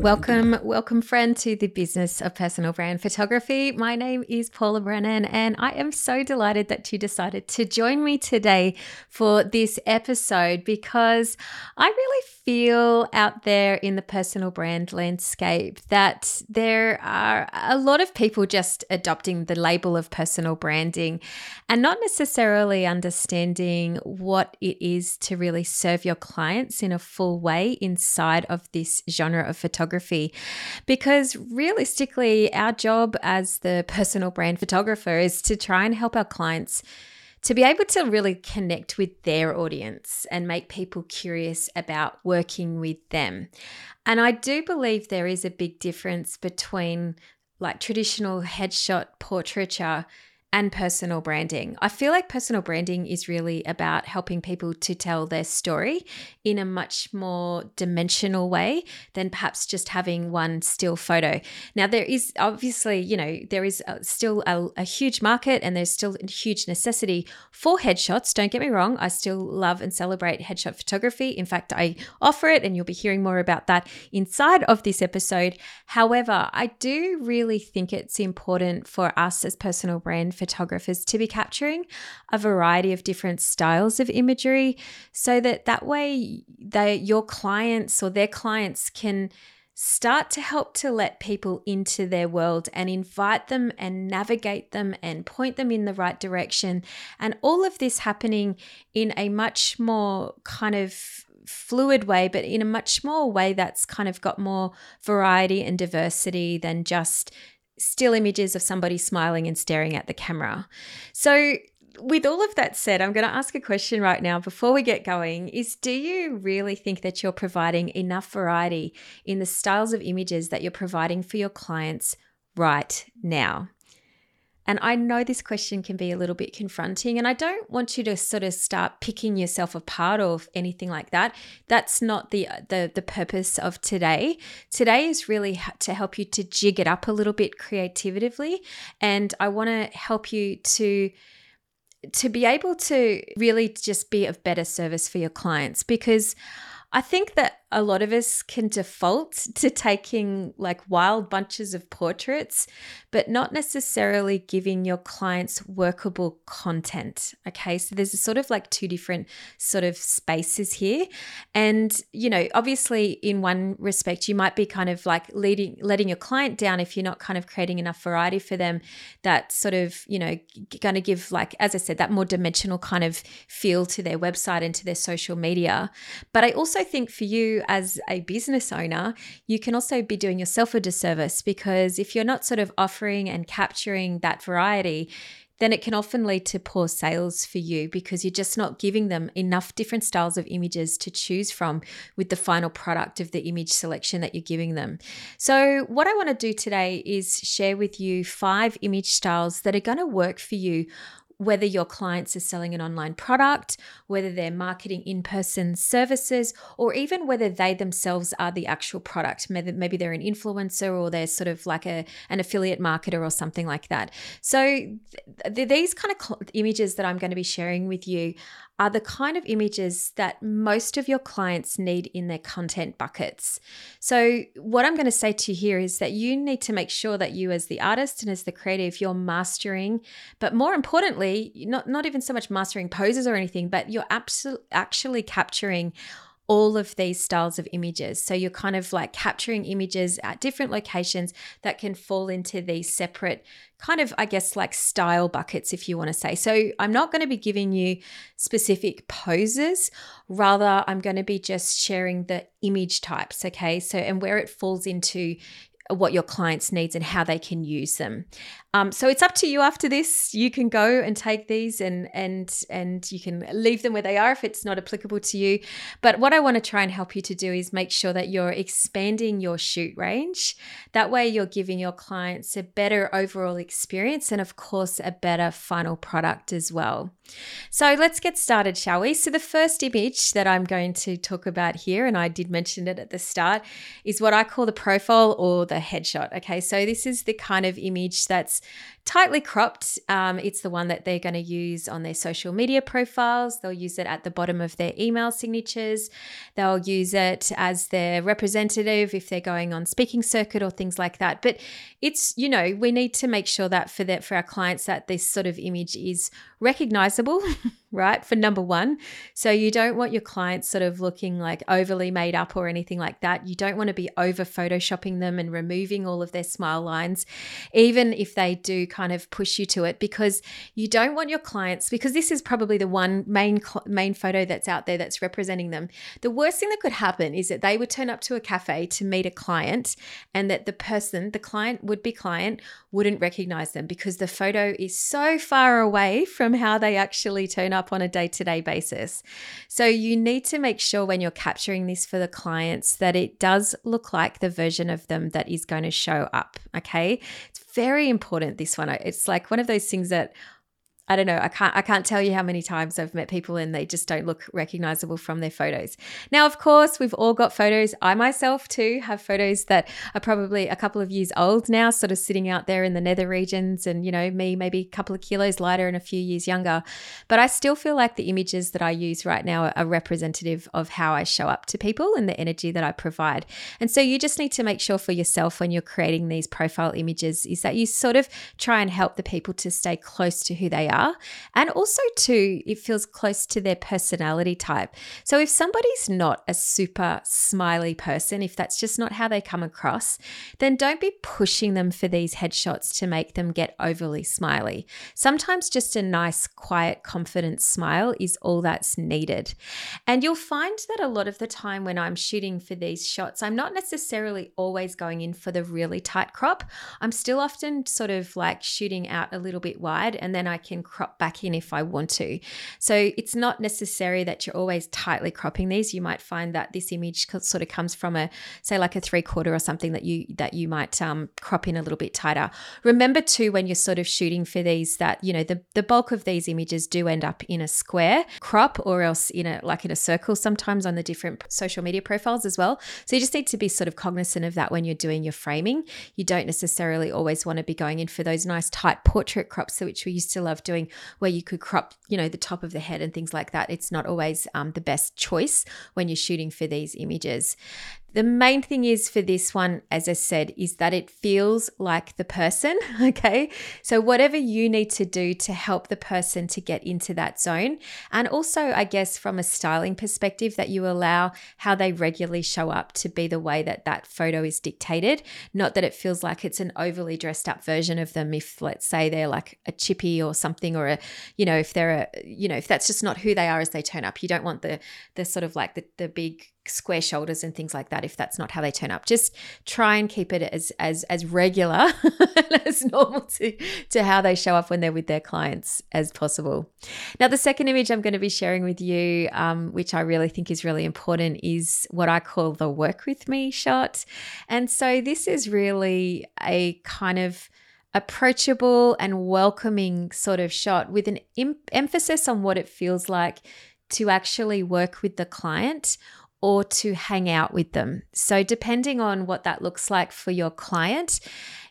Welcome, welcome, friend, to the business of personal brand photography. My name is Paula Brennan, and I am so delighted that you decided to join me today for this episode because I really feel out there in the personal brand landscape that there are a lot of people just adopting the label of personal branding and not necessarily understanding what it is to really serve your clients in a full way inside of this genre of photography. Because realistically, our job as the personal brand photographer is to try and help our clients to be able to really connect with their audience and make people curious about working with them. And I do believe there is a big difference between like traditional headshot portraiture and personal branding. I feel like personal branding is really about helping people to tell their story in a much more dimensional way than perhaps just having one still photo. Now, there is obviously, you know, there is a, still a, a huge market and there's still a huge necessity for headshots. Don't get me wrong, I still love and celebrate headshot photography. In fact, I offer it, and you'll be hearing more about that inside of this episode. However, I do really think it's important for us as personal brand photographers to be capturing a variety of different styles of imagery so that that way they your clients or their clients can start to help to let people into their world and invite them and navigate them and point them in the right direction. And all of this happening in a much more kind of fluid way, but in a much more way that's kind of got more variety and diversity than just still images of somebody smiling and staring at the camera. So, with all of that said, I'm going to ask a question right now before we get going is do you really think that you're providing enough variety in the styles of images that you're providing for your clients right now? And I know this question can be a little bit confronting, and I don't want you to sort of start picking yourself apart or anything like that. That's not the the the purpose of today. Today is really to help you to jig it up a little bit creatively, and I want to help you to to be able to really just be of better service for your clients because I think that a lot of us can default to taking like wild bunches of portraits, but not necessarily giving your clients workable content. Okay. So there's a sort of like two different sort of spaces here. And, you know, obviously in one respect, you might be kind of like leading, letting your client down if you're not kind of creating enough variety for them that sort of, you know, going to give like, as I said, that more dimensional kind of feel to their website and to their social media. But I also think for you, as a business owner, you can also be doing yourself a disservice because if you're not sort of offering and capturing that variety, then it can often lead to poor sales for you because you're just not giving them enough different styles of images to choose from with the final product of the image selection that you're giving them. So, what I want to do today is share with you five image styles that are going to work for you whether your clients are selling an online product, whether they're marketing in person services, or even whether they themselves are the actual product. Maybe, they're an influencer or they're sort of like a, an affiliate marketer or something like that. So, th- these kind of cl- images that I'm going to be sharing with you are the kind of images that most of your clients need in their content buckets. So, what I'm going to say to you here is that you need to make sure that you, as the artist and as the creative, you're mastering, but more importantly, not, not even so much mastering poses or anything, but you're abso- actually capturing all of these styles of images. So you're kind of like capturing images at different locations that can fall into these separate kind of, I guess, like style buckets, if you want to say. So I'm not going to be giving you specific poses. Rather, I'm going to be just sharing the image types. Okay. So, and where it falls into what your clients needs and how they can use them. Um, so it's up to you after this. You can go and take these and and and you can leave them where they are if it's not applicable to you. But what I want to try and help you to do is make sure that you're expanding your shoot range. That way you're giving your clients a better overall experience and of course a better final product as well. So let's get started, shall we? So the first image that I'm going to talk about here, and I did mention it at the start, is what I call the profile or the headshot. Okay, so this is the kind of image that's tightly cropped. Um, it's the one that they're going to use on their social media profiles. They'll use it at the bottom of their email signatures. They'll use it as their representative if they're going on speaking circuit or things like that. But it's you know we need to make sure that for that for our clients that this sort of image is recognizable right? For number one. So you don't want your clients sort of looking like overly made up or anything like that. You don't want to be over photoshopping them and removing all of their smile lines, even if they do kind of push you to it, because you don't want your clients, because this is probably the one main, main photo that's out there that's representing them. The worst thing that could happen is that they would turn up to a cafe to meet a client and that the person, the client, would be client, wouldn't recognize them because the photo is so far away from how they actually turn up on a day to day basis. So you need to make sure when you're capturing this for the clients that it does look like the version of them that is going to show up. Okay. Very important, this one. It's like one of those things that I don't know. I can't I can't tell you how many times I've met people and they just don't look recognizable from their photos. Now, of course, we've all got photos. I myself too have photos that are probably a couple of years old now, sort of sitting out there in the nether regions and, you know, me maybe a couple of kilos lighter and a few years younger. But I still feel like the images that I use right now are representative of how I show up to people and the energy that I provide. And so you just need to make sure for yourself when you're creating these profile images is that you sort of try and help the people to stay close to who they are are. And also, too, it feels close to their personality type. So if somebody's not a super smiley person, if that's just not how they come across, then don't be pushing them for these headshots to make them get overly smiley. Sometimes just a nice, quiet, confident smile is all that's needed. And you'll find that a lot of the time when I'm shooting for these shots, I'm not necessarily always going in for the really tight crop. I'm still often sort of like shooting out a little bit wide and then I can crop back in if I want to. So it's not necessary that you're always tightly cropping these. You might find that this image sort of comes from a say like a three quarter or something that you that you might um, crop in a little bit tighter. Remember too when you're sort of shooting for these that you know the the bulk of these images do end up in a square crop or else in a like in a circle sometimes on the different social media profiles as well. So you just need to be sort of cognizant of that when you're doing your framing. You don't necessarily always want to be going in for those nice tight portrait crops which we used to love doing doing where you could crop, you know, the top of the head and things like that. It's not always um, the best choice when you're shooting for these images. The main thing is for this one, as I said, is that it feels like the person. Okay. So, whatever you need to do to help the person to get into that zone. And also, I guess, from a styling perspective, that you allow how they regularly show up to be the way that that photo is dictated. Not that it feels like it's an overly dressed up version of them. If, let's say, they're like a chippy or something, or a, you know, if they're a, you know, if that's just not who they are as they turn up, you don't want the, the sort of like the, the big, square shoulders and things like that if that's not how they turn up. Just try and keep it as as as regular and as normal to to how they show up when they're with their clients as possible. Now the second image i'm going to be sharing with you um, which i really think is really important is what i call the work with me shot. And so this is really a kind of approachable and welcoming sort of shot with an em- emphasis on what it feels like to actually work with the client or to hang out with them. So, depending on what that looks like for your client,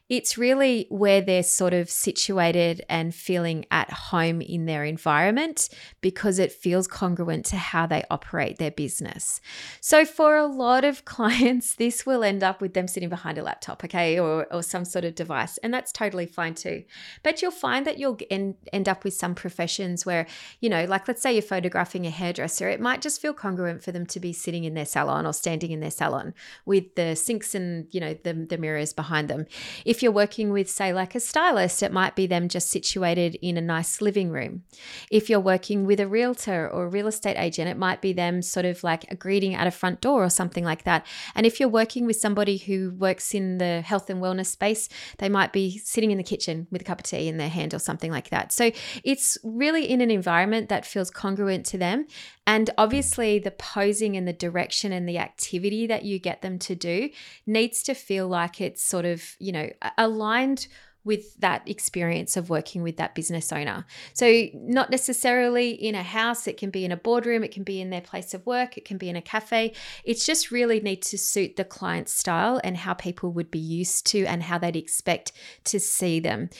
it's really where they're sort of situated and feeling at home in their environment because it feels congruent to how they operate their business. So, for a lot of clients, this will end up with them sitting behind a laptop, okay, or, or some sort of device, and that's totally fine too. But you'll find that you'll end, end up with some professions where, you know, like let's say you're photographing a hairdresser, it might just feel congruent for them to be sitting in their salon or standing in their salon with the sinks and, you know, the, the mirrors behind them. If if you're working with, say, like a stylist, it might be them just situated in a nice living room. If you're working with a realtor or a real estate agent, it might be them sort of like a greeting at a front door or something like that. And if you're working with somebody who works in the health and wellness space, they might be sitting in the kitchen with a cup of tea in their hand or something like that. So it's really in an environment that feels congruent to them. And obviously, the posing and the direction and the activity that you get them to do needs to feel like it's sort of, you know, aligned with that experience of working with that business owner. So, not necessarily in a house, it can be in a boardroom, it can be in their place of work, it can be in a cafe. It's just really need to suit the client's style and how people would be used to and how they'd expect to see them.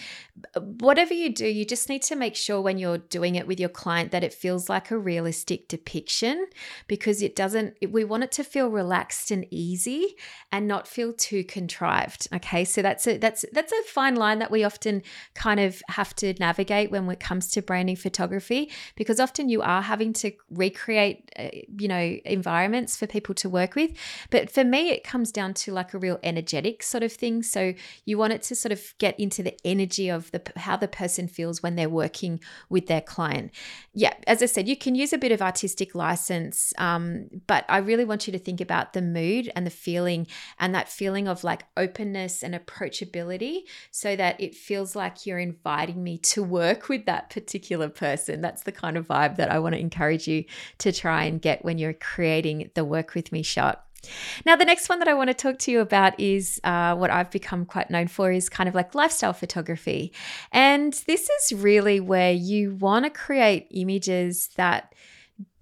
Whatever you do, you just need to make sure when you're doing it with your client that it feels like a realistic depiction because it doesn't, we want it to feel relaxed and easy and not feel too contrived. Okay. So that's a, that's, that's a fine line that we often kind of have to navigate when it comes to branding photography because often you are having to recreate, uh, you know, environments for people to work with. But for me, it comes down to like a real energetic sort of thing. So you want it to sort of get into the energy of the how the person feels when they're working with their client. Yeah, as I said, you can use a bit of artistic license, um, but I really want you to think about the mood and the feeling and that feeling of like openness and approachability so that it feels like you're inviting me to work with that particular person. That's the kind of vibe that I want to encourage you to try and get when you're creating the work with me shot. Now, the next one that I want to talk to you about is uh, what I've become quite known for is kind of like lifestyle photography. And this is really where you want to create images that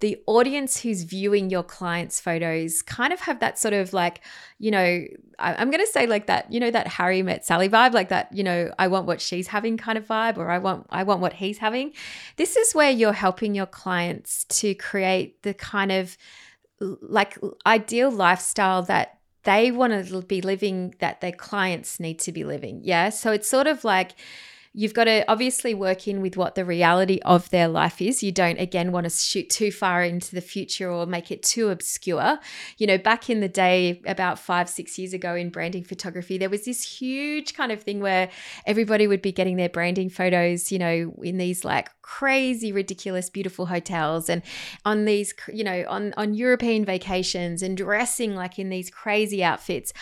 the audience who's viewing your clients' photos kind of have that sort of like, you know, I'm going to say like that, you know, that Harry met Sally vibe, like that, you know, I want what she's having kind of vibe, or I want, I want what he's having. This is where you're helping your clients to create the kind of like ideal lifestyle that they want to be living that their clients need to be living. Yeah. So it's sort of like, You've got to obviously work in with what the reality of their life is. You don't, again, want to shoot too far into the future or make it too obscure. You know, back in the day, about five, six years ago in branding photography, there was this huge kind of thing where everybody would be getting their branding photos, you know, in these like crazy ridiculous beautiful hotels and on these you know on on European vacations and dressing like in these crazy outfits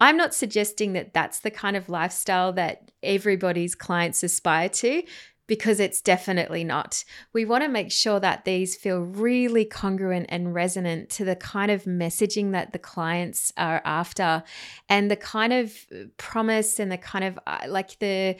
i'm not suggesting that that's the kind of lifestyle that everybody's clients aspire to because it's definitely not. We want to make sure that these feel really congruent and resonant to the kind of messaging that the clients are after and the kind of promise and the kind of uh, like the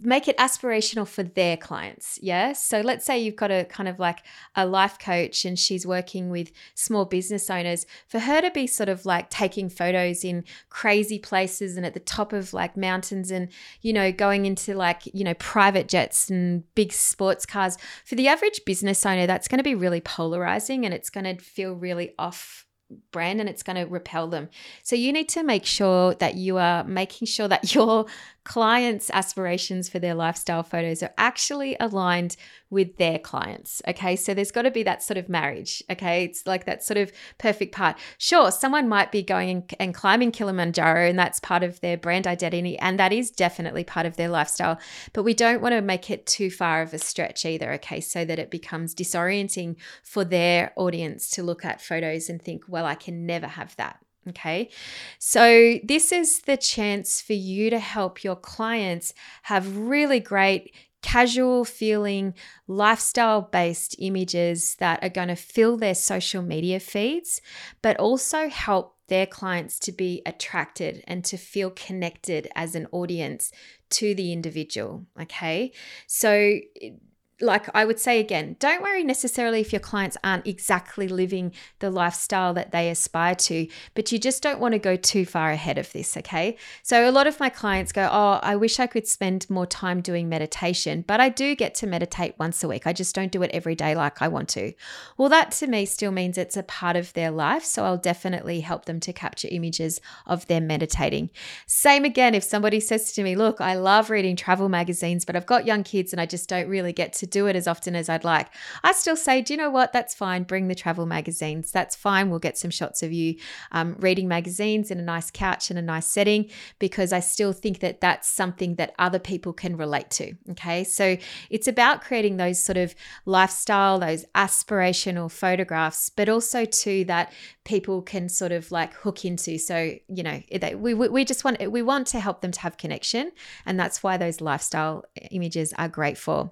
make it aspirational for their clients. Yeah. So let's say you've got a kind of like a life coach and she's working with small business owners. For her to be sort of like taking photos in crazy places and at the top of like mountains and, you know, going into like, you know, private jets and big sports cars, for the average business owner, that's going to be really polarizing and it's going to feel really off brand and it's going to repel them. So you need to make sure that you are making sure that your clients' aspirations for their lifestyle photos are actually aligned with their clients. Okay. So there's got to be that sort of marriage. Okay. It's like that sort of perfect part. Sure, someone might be going and climbing Kilimanjaro, and that's part of their brand identity. And that is definitely part of their lifestyle. But we don't want to make it too far of a stretch either. Okay. So that it becomes disorienting for their audience to look at photos and think, well, I can never have that. Okay. So, this is the chance for you to help your clients have really great casual feeling, lifestyle based images that are going to fill their social media feeds, but also help their clients to be attracted and to feel connected as an audience to the individual. Okay. So, like I would say again, don't worry necessarily if your clients aren't exactly living the lifestyle that they aspire to, but you just don't want to go too far ahead of this, okay? So a lot of my clients go, "Oh, I wish I could spend more time doing meditation, but I do get to meditate once a week. I just don't do it every day like I want to." Well, that to me still means it's a part of their life, so I'll definitely help them to capture images of them meditating. Same again if somebody says to me, "Look, I love reading travel magazines, but I've got young kids and I just don't really get to do it as often as I'd like, I still say, do you know what? That's fine. Bring the travel magazines. That's fine. We'll get some shots of you um, reading magazines in a nice couch in a nice setting because I still think that that's something that other people can relate to. Okay. So it's about creating those sort of lifestyle, those aspirational photographs, but also too that people can sort of like hook into. So, you know, they, we, we just want, we want to help them to have connection. And that's why those lifestyle images are great for.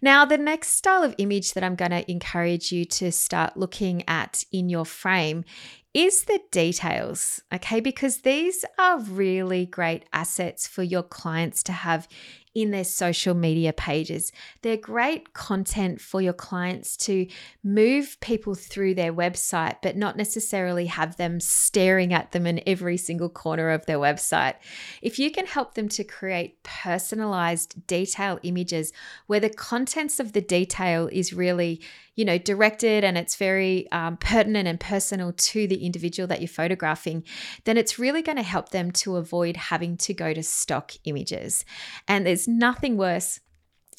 Now, the next style of image that I'm going to encourage you to start looking at in your frame is the details, okay? Because these are really great assets for your clients to have in their social media pages. They're great content for your clients to move people through their website, but not necessarily have them staring at them in every single corner of their website. If you can help them to create personalized detail images where the contents of the detail is really you know, directed and it's very um, pertinent and personal to the individual that you're photographing, then it's really going to help them to avoid having to go to stock images. And there's nothing worse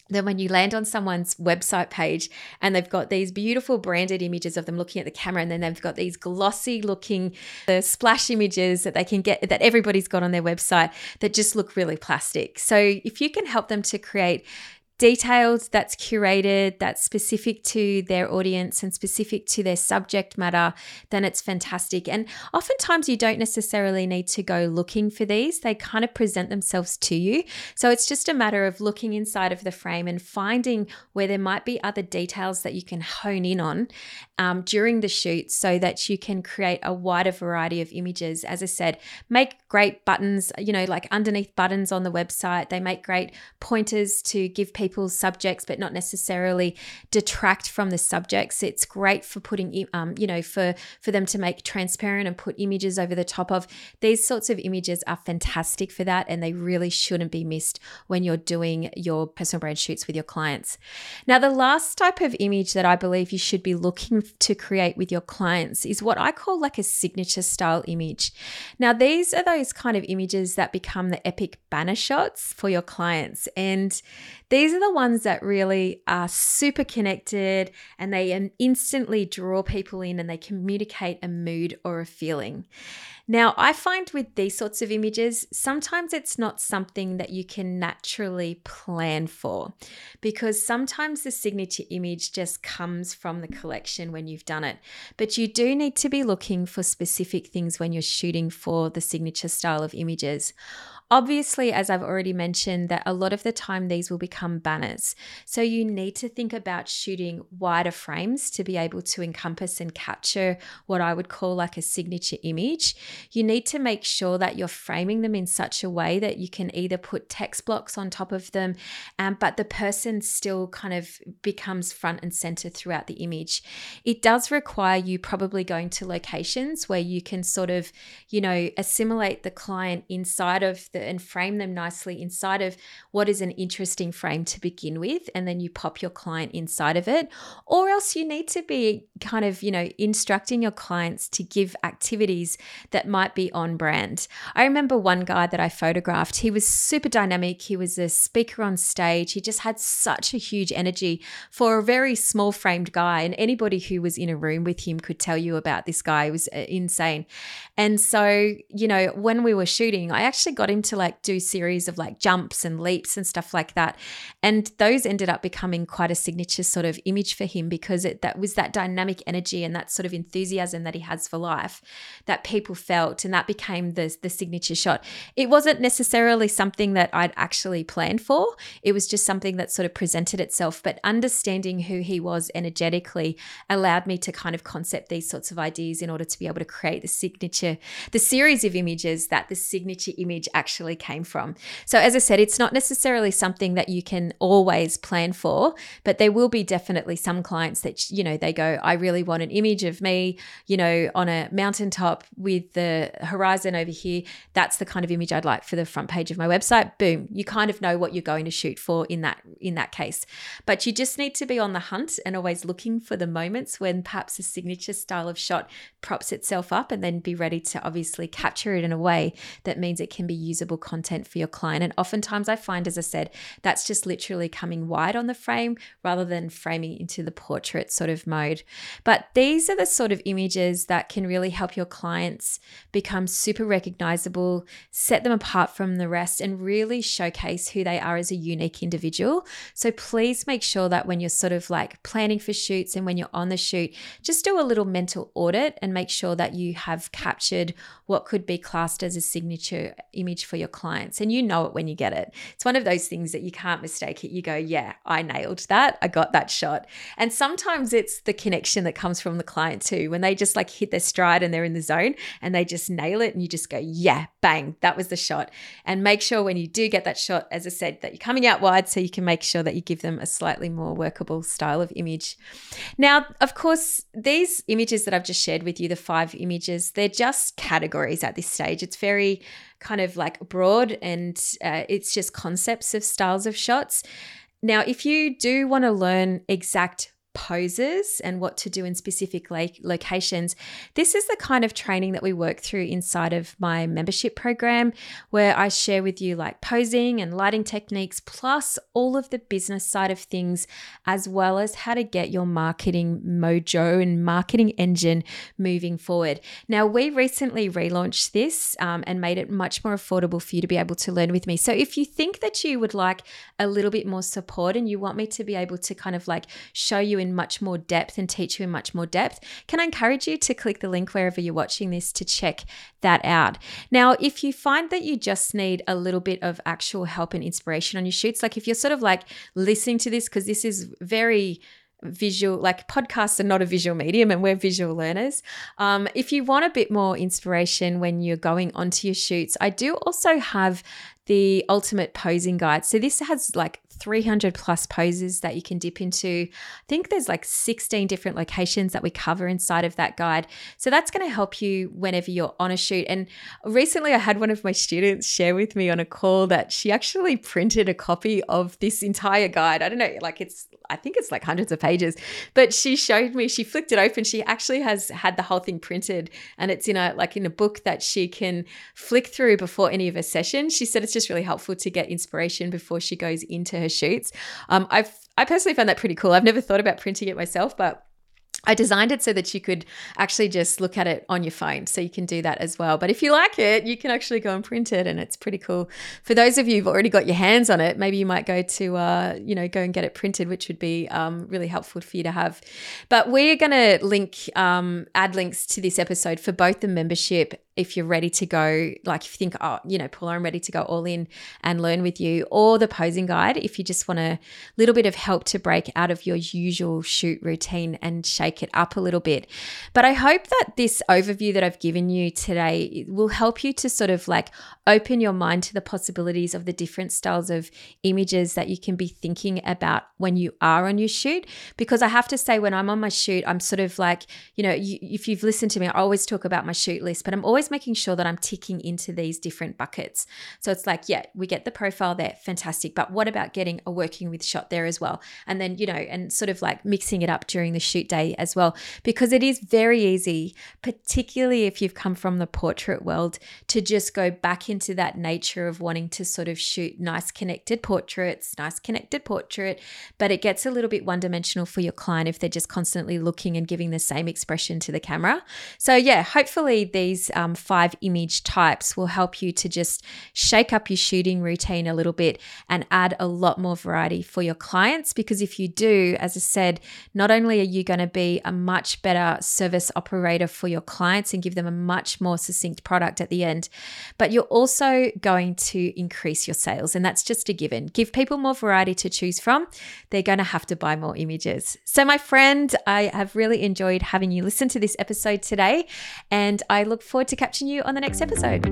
than when you land on someone's website page and they've got these beautiful branded images of them looking at the camera and then they've got these glossy looking Unsplash images that they can get that everybody's got on their website that just look really plastic. So if you can help them to create detailed, that's curated, that's specific to their audience and specific to their subject matter, then it's fantastic. And oftentimes you don't necessarily need to go looking for these, they kind of present themselves to you. So it's just a matter of looking inside of the frame and finding where there might be other details that you can hone in on um, during the shoot so that you can create a wider variety of images. As I said, make great buttons, you know, like underneath buttons on the website, they make great pointers to give people people's subjects, but not necessarily detract from the subjects. It's great for putting, um, you know, for for them to make transparent and put images over the top of. These sorts of images are fantastic for that, and they really shouldn't be missed when you're doing your personal brand shoots with your clients. Now, the last type of image that I believe you should be looking to create with your clients is what I call like a signature style image. Now, these are those kind of images that become the epic banner shots for your clients, and these are the ones that really are super connected and they instantly draw people in and they communicate a mood or a feeling. Now, I find with these sorts of images, sometimes it's not something that you can naturally plan for because sometimes the signature image just comes from the collection when you've done it. But you do need to be looking for specific things when you're shooting for the signature style of images. Obviously, as I've already mentioned, that a lot of the time these will become banners. So you need to think about shooting wider frames to be able to encompass and capture what I would call like a signature image. You need to make sure that you're framing them in such a way that you can either put text blocks on top of them, um, but the person still kind of becomes front and center throughout the image. It does require you probably going to locations where you can sort of, you know, assimilate the client inside of the, and frame them nicely inside of what is an interesting frame to begin with. And then you pop your client inside of it. Or else you need to be kind of, you know, instructing your clients to give activities that might be on brand. I remember one guy that I photographed, he was super dynamic. He was a speaker on stage. He just had such a huge energy for a very small framed guy. And anybody who was in a room with him could tell you about this guy. Was uh, insane. And so, you know, when we were shooting, I actually got him to like do series of like jumps and leaps and stuff like that. And those ended up becoming quite a signature sort of image for him because it that was that dynamic energy and that sort of enthusiasm that he has for life that people felt and that became the the signature shot. It wasn't necessarily something that I'd actually planned for. It was just something that sort of presented itself, but understanding who he was energetically allowed me to kind of concept these sorts of ideas in order to be able to create the signature the series of images that the signature image actually actually came from. So, as I said, it's not necessarily something that you can always plan for, but there will be definitely some clients that, you know, they go, I really want an image of me, you know, on a mountaintop with the horizon over here. That's the kind of image I'd like for the front page of my website. Boom, you kind of know what you're going to shoot for in that in that case. But you just need to be on the hunt and always looking for the moments when perhaps a signature style of shot props itself up and then be ready to obviously capture it in a way that means it can be usable usable content for your client. And oftentimes I find, as I said, that's just literally coming wide on the frame rather than framing into the portrait sort of mode. But these are the sort of images that can really help your clients become super recognizable, set them apart from the rest, and really showcase who they are as a unique individual. So please make sure that when you're sort of like planning for shoots and when you're on the shoot, just do a little mental audit and make sure that you have captured what could be classed as a signature image for for your clients. And you know it when you get it. It's one of those things that you can't mistake it. You go, yeah, I nailed that. I got that shot. And sometimes it's the connection that comes from the client too, when they just like hit their stride and they're in the zone and they just nail it and you just go, yeah, bang, that was the shot. And make sure when you do get that shot, as I said, that you're coming out wide so you can make sure that you give them a slightly more workable style of image. Now, of course, these images that I've just shared with you, the five images, they're just categories at this stage. It's very kind of like broad and uh, it's just concepts of styles of shots. Now, if you do want to learn exact poses and what to do in specific locations. This is the kind of training that we work through inside of my membership program, where I share with you like posing and lighting techniques, plus all of the business side of things, as well as how to get your marketing mojo and marketing engine moving forward. Now, we recently relaunched this um, and made it much more affordable for you to be able to learn with me. So, if you think that you would like a little bit more support and you want me to be able to kind of like show you in much more depth and teach you in much more depth, can I encourage you to click the link wherever you're watching this to check that out. Now, if you find that you just need a little bit of actual help and inspiration on your shoots, like if you're sort of like listening to this, because this is very visual like podcasts are not a visual medium and we're visual learners um, if you want a bit more inspiration when you're going onto your shoots i do also have the ultimate posing guide. So this has like 300 plus poses that you can dip into. I think there's like 16 different locations that we cover inside of that guide. So that's going to help you whenever you're on a shoot. And recently I had one of my students share with me on a call that she actually printed a copy of this entire guide. I don't know, like it's I think it's like hundreds of pages, but she showed me, she flicked it open. She actually has had the whole thing printed and it's in a like in a book that she can flick through before any of her sessions. She said it's just really helpful to get inspiration before she goes into her shoots. Um, I've I personally found that pretty cool. I've never thought about printing it myself, but I designed it so that you could actually just look at it on your phone. So you can do that as well. But if you like it, you can actually go and print it and it's pretty cool. For those of you who've already got your hands on it, maybe you might go to, uh, you know, go and get it printed, which would be um, really helpful for you to have. But we're going to link, um, add links to this episode for both the membership if you're ready to go, like if you think, oh, you know, Paula, I'm ready to go all in and learn with you, or the posing guide if you just want a little bit of help to break out of your usual shoot routine and shake it up a little bit. But I hope that this overview that I've given you today will help you to sort of like open your mind to the possibilities of the different styles of images that you can be thinking about when you are on your shoot. Because I have to say, when I'm on my shoot, I'm sort of like, you know, you, if you've listened to me, I always talk about my shoot list, but I'm always always making sure that I'm ticking into these different buckets. So it's like, yeah, we get the profile there, fantastic. But what about getting a working with shot there as well? And then, you know, and sort of like mixing it up during the shoot day as well, because it is very easy, particularly if you've come from the portrait world, to just go back into that nature of wanting to sort of shoot nice connected portraits, nice connected portrait. But it gets a little bit one dimensional for your client if they're just constantly looking and giving the same expression to the camera. So, yeah, hopefully these um, five image types will help you to just shake up your shooting routine a little bit and add a lot more variety for your clients. Because if you do, as I said, not only are you going to a much better service operator for your clients and give them a much more succinct product at the end, but you're also going to increase your sales. And that's just a given. Give people more variety to choose from, they're going to have to buy more images. So, my friend, I have really enjoyed having you listen to this episode today, and I look forward to catching you on the next episode.